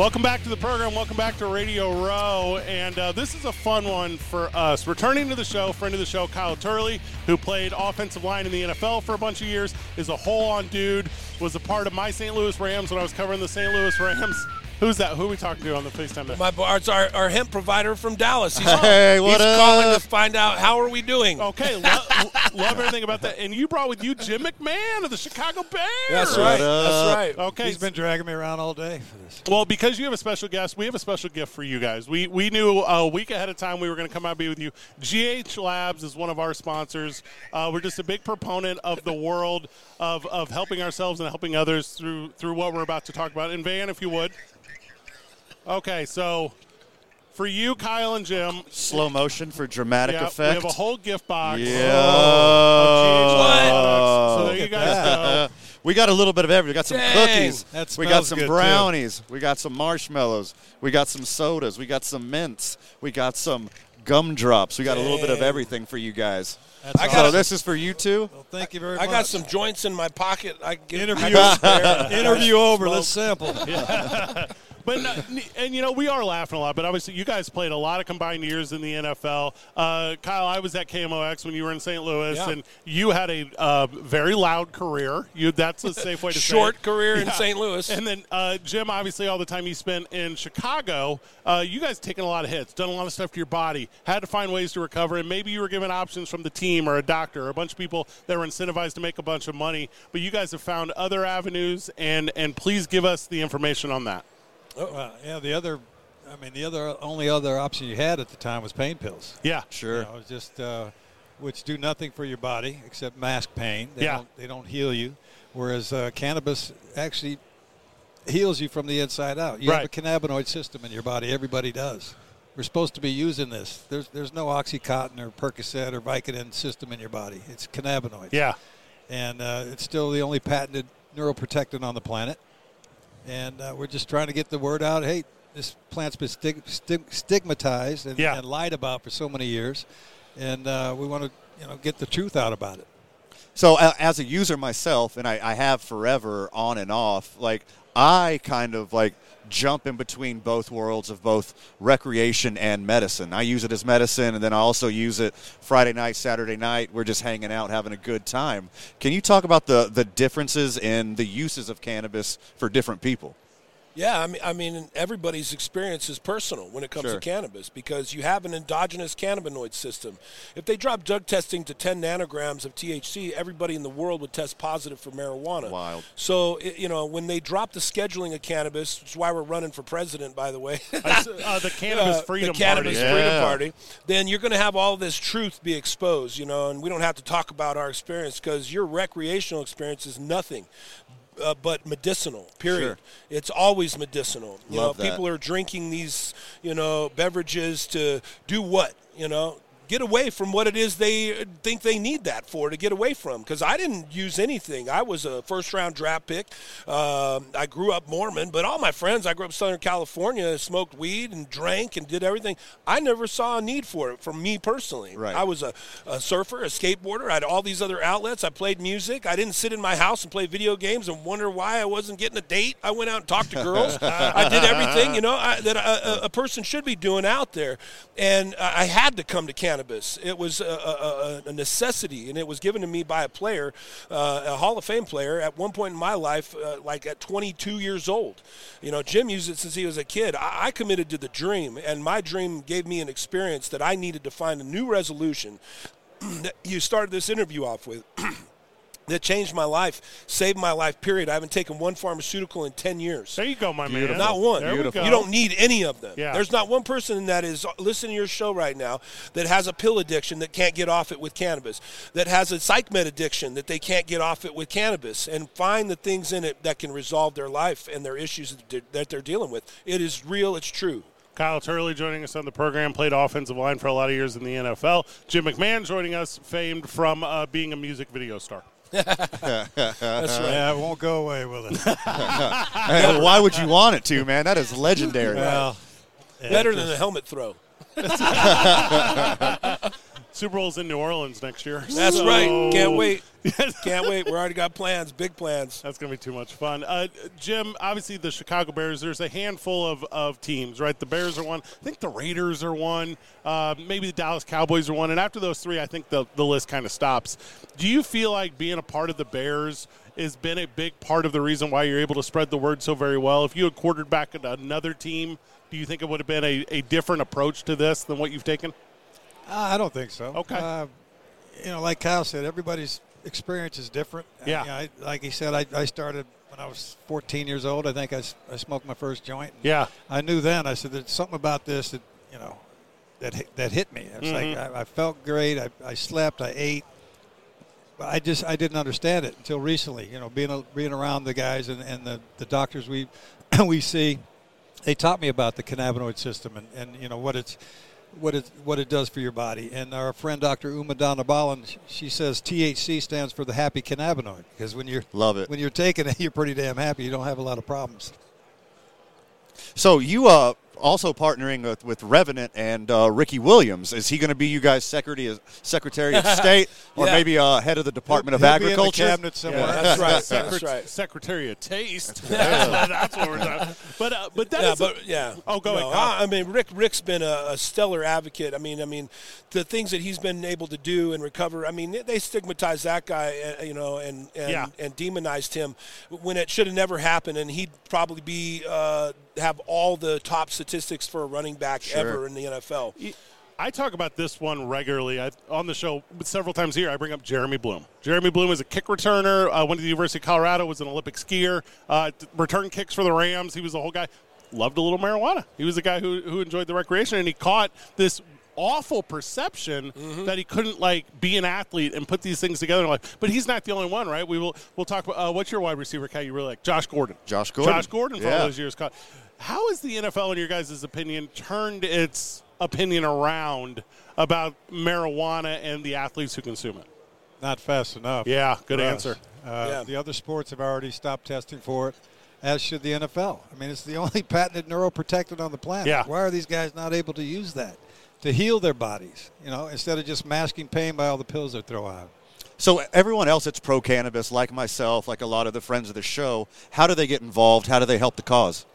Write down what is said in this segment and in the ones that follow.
Welcome back to the program. Welcome back to Radio Row. And uh, this is a fun one for us. Returning to the show, friend of the show, Kyle Turley, who played offensive line in the NFL for a bunch of years, is a whole on dude, was a part of my St. Louis Rams when I was covering the St. Louis Rams. Who's that? Who are we talking to on the FaceTime? There? My bar, it's our, our hemp provider from Dallas. He's, Hey, what he's up? calling to find out how are we doing. Okay, lo- love everything about that. And you brought with you Jim McMahon of the Chicago Bears. That's right. up? That's right. Okay, He's been dragging me around all day for this. Well, because you have a special guest, we have a special gift for you guys. We we knew a week ahead of time we were going to come out and be with you. GH Labs is one of our sponsors. Uh, we're just a big proponent of the world of, of helping ourselves and helping others through through what we're about to talk about. And Van, if you would. Okay, so for you, Kyle and Jim, Slow motion for dramatic effect. we effect. have a whole gift box. Yeah. of GH So there you guys at go. we got a little bit of everything. We got some Dang. cookies. That we got some good, too. brownies. We got some marshmallows. We got some sodas. We got some mints. We got some gumdrops. We got a little bit of everything for you guys. That's I So got awesome. this is for you too. Well, thank you very I much. I got some joints in my pocket. I get interview. I can spare. interview over. Let's sample. But no, and you know we are laughing a lot, but obviously you guys played a lot of combined years in the NFL. Uh, Kyle, I was at KMOX when you were in St. Louis, Yeah. and you had a uh, very loud career. You that's a safe way to Short career in St. Louis. And then uh, Jim, obviously all the time you spent in Chicago, uh, you guys taken a lot of hits, done a lot of stuff to your body, had to find ways to recover, and maybe you were given options from the team or a doctor or a bunch of people that were incentivized to make a bunch of money, but you guys have found other avenues, and and please give us the information on that. Well, yeah, the other, I mean, the other only other option you had at the time was pain pills. Yeah, Sure. You know, it's just uh, which do nothing for your body except mask pain. They Yeah. Don't, they don't heal you, whereas uh, cannabis actually heals you from the inside out. You Right. have a cannabinoid system in your body. Everybody does. We're supposed to be using this. There's there's no OxyContin or Percocet or Vicodin system in your body. It's cannabinoids. yeah. and uh, it's still the only patented neuroprotectant on the planet. And uh, we're just trying to get the word out. Hey, this plant's been stig- stig- stigmatized and, Yeah. and lied about for so many years, and uh, we want to you know get the truth out about it. So uh, as a user myself, and I, I have forever on and off, like I kind of like jump in between both worlds of both recreation and medicine. I use it as medicine, and then I also use it Friday night, Saturday night. We're just hanging out, having a good time. Can you talk about the the differences in the uses of cannabis for different people? Yeah, I mean, I mean, everybody's experience is personal when it comes Sure. to cannabis because you have an endogenous cannabinoid system. If they drop drug testing to 10 nanograms of THC, everybody in the world would test positive for marijuana. Wild. So, it, you know, when they drop the scheduling of cannabis, which is why we're running for president, by the way. Uh, the cannabis uh, freedom the cannabis party. freedom Yeah. party, then you're going to have all this truth be exposed, you know, and we don't have to talk about our experience because your recreational experience is nothing. Uh, but medicinal, period. Sure. It's always medicinal. You Love know, that. people are drinking these, you know, beverages to do what? You know, get away from what it is they think they need that for to get away from. Because I didn't use anything. I was a first round draft pick. Um, I grew up Mormon, but all my friends, I grew up in Southern California, smoked weed and drank and did everything. I never saw a need for it from me personally. Right. I was a, a surfer, a skateboarder. I had all these other outlets. I played music. I didn't sit in my house and play video games and wonder why I wasn't getting a date. I went out and talked to girls. I did everything you know I, that a, a, person should be doing out there, and I had to come to cannabis. It was a, a, a- necessity, and it was given to me by a player, uh, a Hall of Fame player, at one point in my life, uh, like at 22 years old. You know, Jim used it since he was a kid. I, I committed to the dream, and my dream gave me an experience that I needed to find a new resolution that you started this interview off with that changed my life, saved my life, period. I haven't taken one pharmaceutical in 10 years. There you go, my Beautiful. man. Not one. There we Beautiful. go. You don't need any of them. Yeah. There's not one person that is listening to your show right now that has a pill addiction that can't get off it with cannabis, that has a psych med addiction that they can't get off it with cannabis, and find the things in it that can resolve their life and their issues that they're- that they're dealing with. It is real. It's true. Kyle Turley joining us on the program, played offensive line for a lot of years in the NFL. Jim McMahon joining us, famed from uh, being a music video star. That's right. Yeah, it won't go away, will it? Hey, why would you want it to, man? That is legendary. well, Better than a helmet throw. Super Bowl's in New Orleans next year. That's so- right. Can't wait. Can't wait. We already got plans, big plans. That's going to be too much fun. Uh, Jim, obviously the Chicago Bears, there's a handful of, of teams, right? The Bears are one. I think the Raiders are one. Uh, maybe the Dallas Cowboys are one. And after those three, I think the, the list kind of stops. Do you feel like being a part of the Bears has been a big part of the reason why you're able to spread the word so very well? If you had quarterback another team, do you think it would have been a, a different approach to this than what you've taken? I don't think so. Okay. Uh, you know, like Kyle said, everybody's experience is different. Yeah. I, I, like he said, I, I started when I was 14 years old. I think I, I smoked my first joint. Yeah. I knew then. I said, there's something about this that, you know, that hit, that hit me. It's Mm-hmm. I, I felt great. I, I slept. I ate. But I just I didn't understand it until recently. You know, being being around the guys and, and the, the doctors we we see, they taught me about the cannabinoid system and, and you know what it's what it what it does for your body. And our friend Dr. Uma Dhanabalan, sh- she says THC stands for the happy cannabinoid because when you're Love it. when you're taking it, you're pretty damn happy. You don't have a lot of problems. So you uh also partnering with, with Revenant and uh, Ricky Williams. Is he going to be you guys secretary of, secretary of state or Yeah. maybe uh, head of the Department of He'll be in the Agriculture? cabinet somewhere. That's right. Secret- That's right. Secretary of Taste. that's, that's what we're talking. But uh, but that yeah, is- but yeah. Oh, go No, ahead. I, I mean, Rick. Rick's been a, a stellar advocate. I mean, I mean, the things that he's been able to do and recover. I mean, they stigmatized that guy, uh, you know, and and, Yeah. and demonized him when it should have never happened. And he'd probably be uh, have all the top statistics for a running back Sure. ever in the NFL. I talk about this one regularly I, on the show several times here. I bring up Jeremy Bloom. Jeremy Bloom is a kick returner. Uh, went to the University of Colorado. Was an Olympic skier. Uh, t- returned kicks for the Rams. He was the whole guy. Loved a little marijuana. He was a guy who, who enjoyed the recreation, and he caught this awful perception Mm-hmm. that he couldn't like be an athlete and put these things together. Like, but he's not the only one, right? We will we'll talk about uh, what's your wide receiver cat you really like? Josh Gordon. Josh Gordon. Josh Gordon for all Yeah. those years caught. How has the NFL, in your guys' opinion, turned its opinion around about marijuana and the athletes who consume it? Not fast enough. Yeah, good answer. Uh, Yeah. The other sports have already stopped testing for it, as should the NFL. I mean, it's the only patented neuroprotectant on the planet. Yeah. Why are these guys not able to use that to heal their bodies? You know, instead of just masking pain by all the pills they throw out. So everyone else that's pro cannabis, like myself, like a lot of the friends of the show, how do they get involved? How do they help the cause?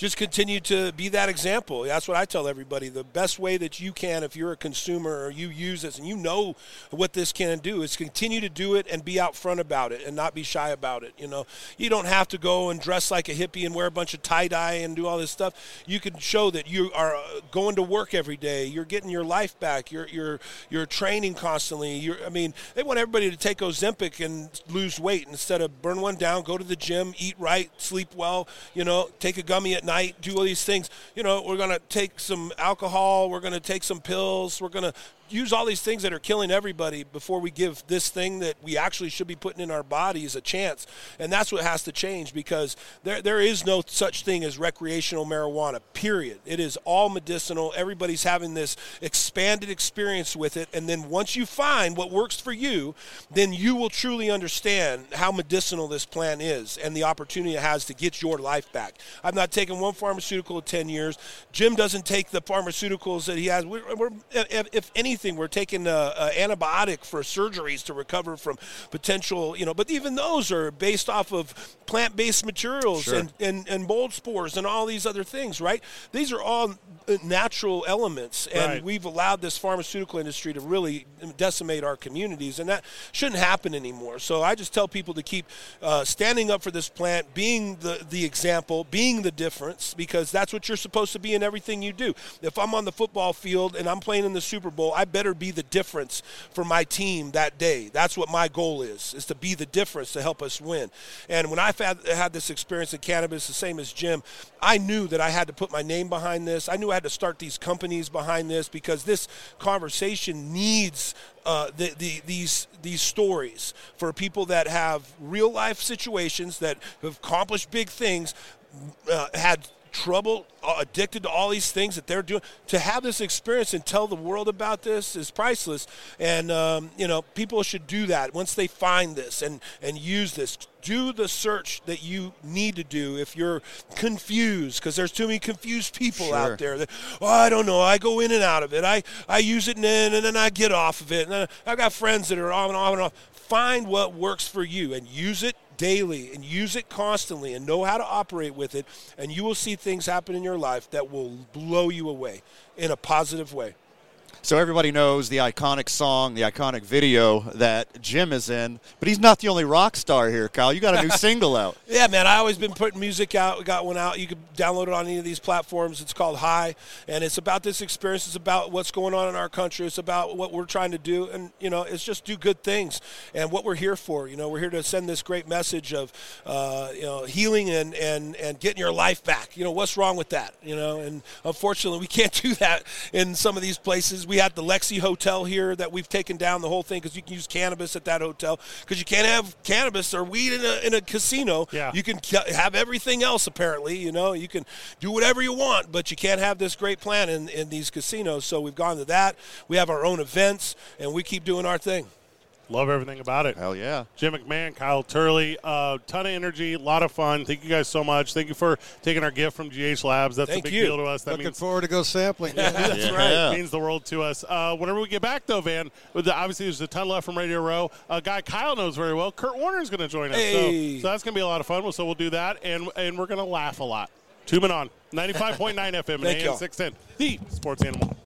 Just continue to be that example. That's what I tell everybody. The best way that you can, if you're a consumer or you use this and you know what this can do, is continue to do it and be out front about it and not be shy about it. You know, you don't have to go and dress like a hippie and wear a bunch of tie dye and do all this stuff. You can show that you are uh, going to work every day. You're getting your life back. You're you're you're training constantly. You're, I mean, they want everybody to take Ozempic and lose weight instead of burn one down, go to the gym, eat right, sleep well. You know, take a gummy at night, do all these things. You know, we're going to take some alcohol, we're going to take some pills, we're going to use all these things that are killing everybody before we give this thing that we actually should be putting in our bodies a chance. And that's what has to change because there, there is no such thing as recreational marijuana, period. It is all medicinal. Everybody's having this expanded experience with it. And then once you find what works for you, then you will truly understand how medicinal this plant is and the opportunity it has to get your life back. I've not taken one pharmaceutical in 10 years. Jim doesn't take the pharmaceuticals that he has. We're, we're if, if we're taking a, a antibiotic for surgeries to recover from potential, you know, but even those are based off of plant-based materials Sure. and, and, and mold spores and all these other things, right? These are all uh, natural elements, and Right. we've allowed this pharmaceutical industry to really decimate our communities, and that shouldn't happen anymore. So I just tell people to keep uh, standing up for this plant, being the, the example, being the difference, because that's what you're supposed to be in everything you do. If I'm on the football field and I'm playing in the Super Bowl, I better be the difference for my team that day. That's what my goal is, is to be the difference to help us win. And when had, had this experience in cannabis, the same as Jim, I knew that I had to put my name behind this. I knew I had to start these companies behind this because this conversation needs uh, the, the, these these stories for people that have real life situations that have accomplished big things, uh, had trouble, uh, addicted to all these things that they're doing. To have this experience and tell the world about this is priceless. And um, you know, people should do that once they find this and and use this. Do the search that you need to do if you're confused, because there's too many confused people Sure. out there. That, oh, I don't know. I go in and out of it. I, I use it and then, and then I get off of it. And then I've got friends that are on and off and off. Find what works for you and use it daily and use it constantly and know how to operate with it. And you will see things happen in your life that will blow you away in a positive way. So everybody knows the iconic song, the iconic video that Jim is in, but he's not the only rock star here, Kyle. You got a new single out. Yeah, man. I always been putting music out. We got one out. You can download it on any of these platforms. It's called High, and it's about this experience. It's about what's going on in our country. It's about what we're trying to do, and you know, it's just do good things and what we're here for. You know, we're here to send this great message of uh, you know healing and and and getting your life back. You know, what's wrong with that? You know, and unfortunately, we can't do that in some of these places. We had the Lexi Hotel here that we've taken down the whole thing because you can use cannabis at that hotel because you can't have cannabis or weed in a, in a casino. Yeah. You can have everything else apparently. You know, you can do whatever you want, but you can't have this great plan in, in these casinos. So we've gone to that. We have our own events, and we keep doing our thing. Love everything about it. Hell yeah. Jim McMahon, Kyle Turley, uh, ton of energy, a lot of fun. Thank you guys so much. Thank you for taking our gift from GH Labs. That's Thank a big you. deal to us. That Looking means forward to go sampling. That's Yeah. right. It means the world to us. Uh, whenever we get back, though, Van, with the, obviously there's a ton left from Radio Row. A guy Kyle knows very well. Kurt Warner is going to join us. Hey. So, so that's going to be a lot of fun. So we'll do that, and and we're going to laugh a lot. Two men on 95.9 FM and Thank AM 610, the sports animal.